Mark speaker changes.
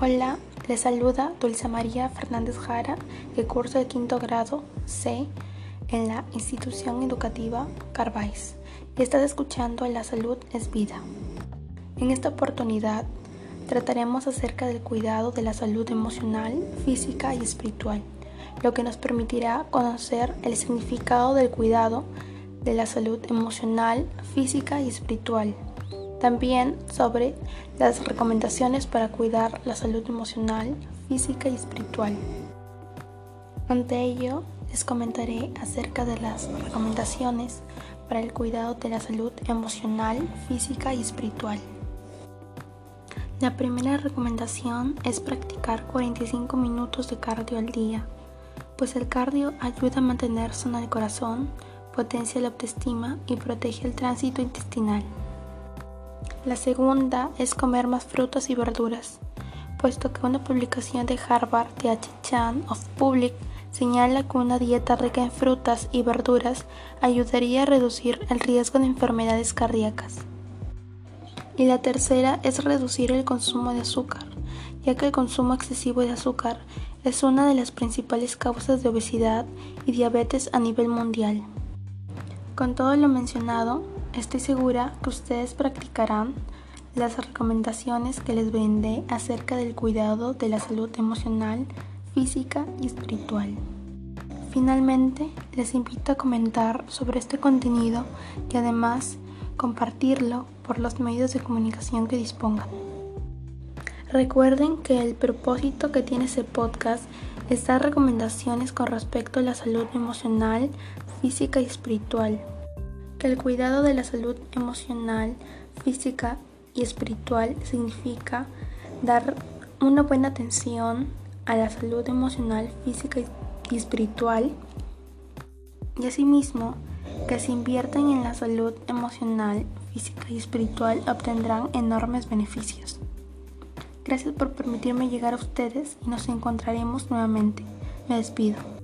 Speaker 1: Hola, les saluda Dulce María Fernández Jara, que curso el quinto grado C en la institución educativa Carváez y estás escuchando La salud es vida. En esta oportunidad trataremos acerca del cuidado de la salud emocional, física y espiritual, lo que nos permitirá conocer el significado del cuidado de la salud emocional, física y espiritual también sobre las recomendaciones para cuidar la salud emocional, física y espiritual. Ante ello, les comentaré acerca de las recomendaciones para el cuidado de la salud emocional, física y espiritual. La primera recomendación es practicar 45 minutos de cardio al día, pues el cardio ayuda a mantener sano el corazón, potencia la autoestima y protege el tránsito intestinal. La segunda es comer más frutas y verduras, puesto que una publicación de Harvard de Chan of Public señala que una dieta rica en frutas y verduras ayudaría a reducir el riesgo de enfermedades cardíacas. Y la tercera es reducir el consumo de azúcar, ya que el consumo excesivo de azúcar es una de las principales causas de obesidad y diabetes a nivel mundial. Con todo lo mencionado, Estoy segura que ustedes practicarán las recomendaciones que les brindé acerca del cuidado de la salud emocional, física y espiritual. Finalmente, les invito a comentar sobre este contenido y además compartirlo por los medios de comunicación que dispongan. Recuerden que el propósito que tiene ese podcast es dar recomendaciones con respecto a la salud emocional, física y espiritual el cuidado de la salud emocional, física y espiritual significa dar una buena atención a la salud emocional, física y espiritual y asimismo que si invierten en la salud emocional, física y espiritual obtendrán enormes beneficios. Gracias por permitirme llegar a ustedes y nos encontraremos nuevamente. Me despido.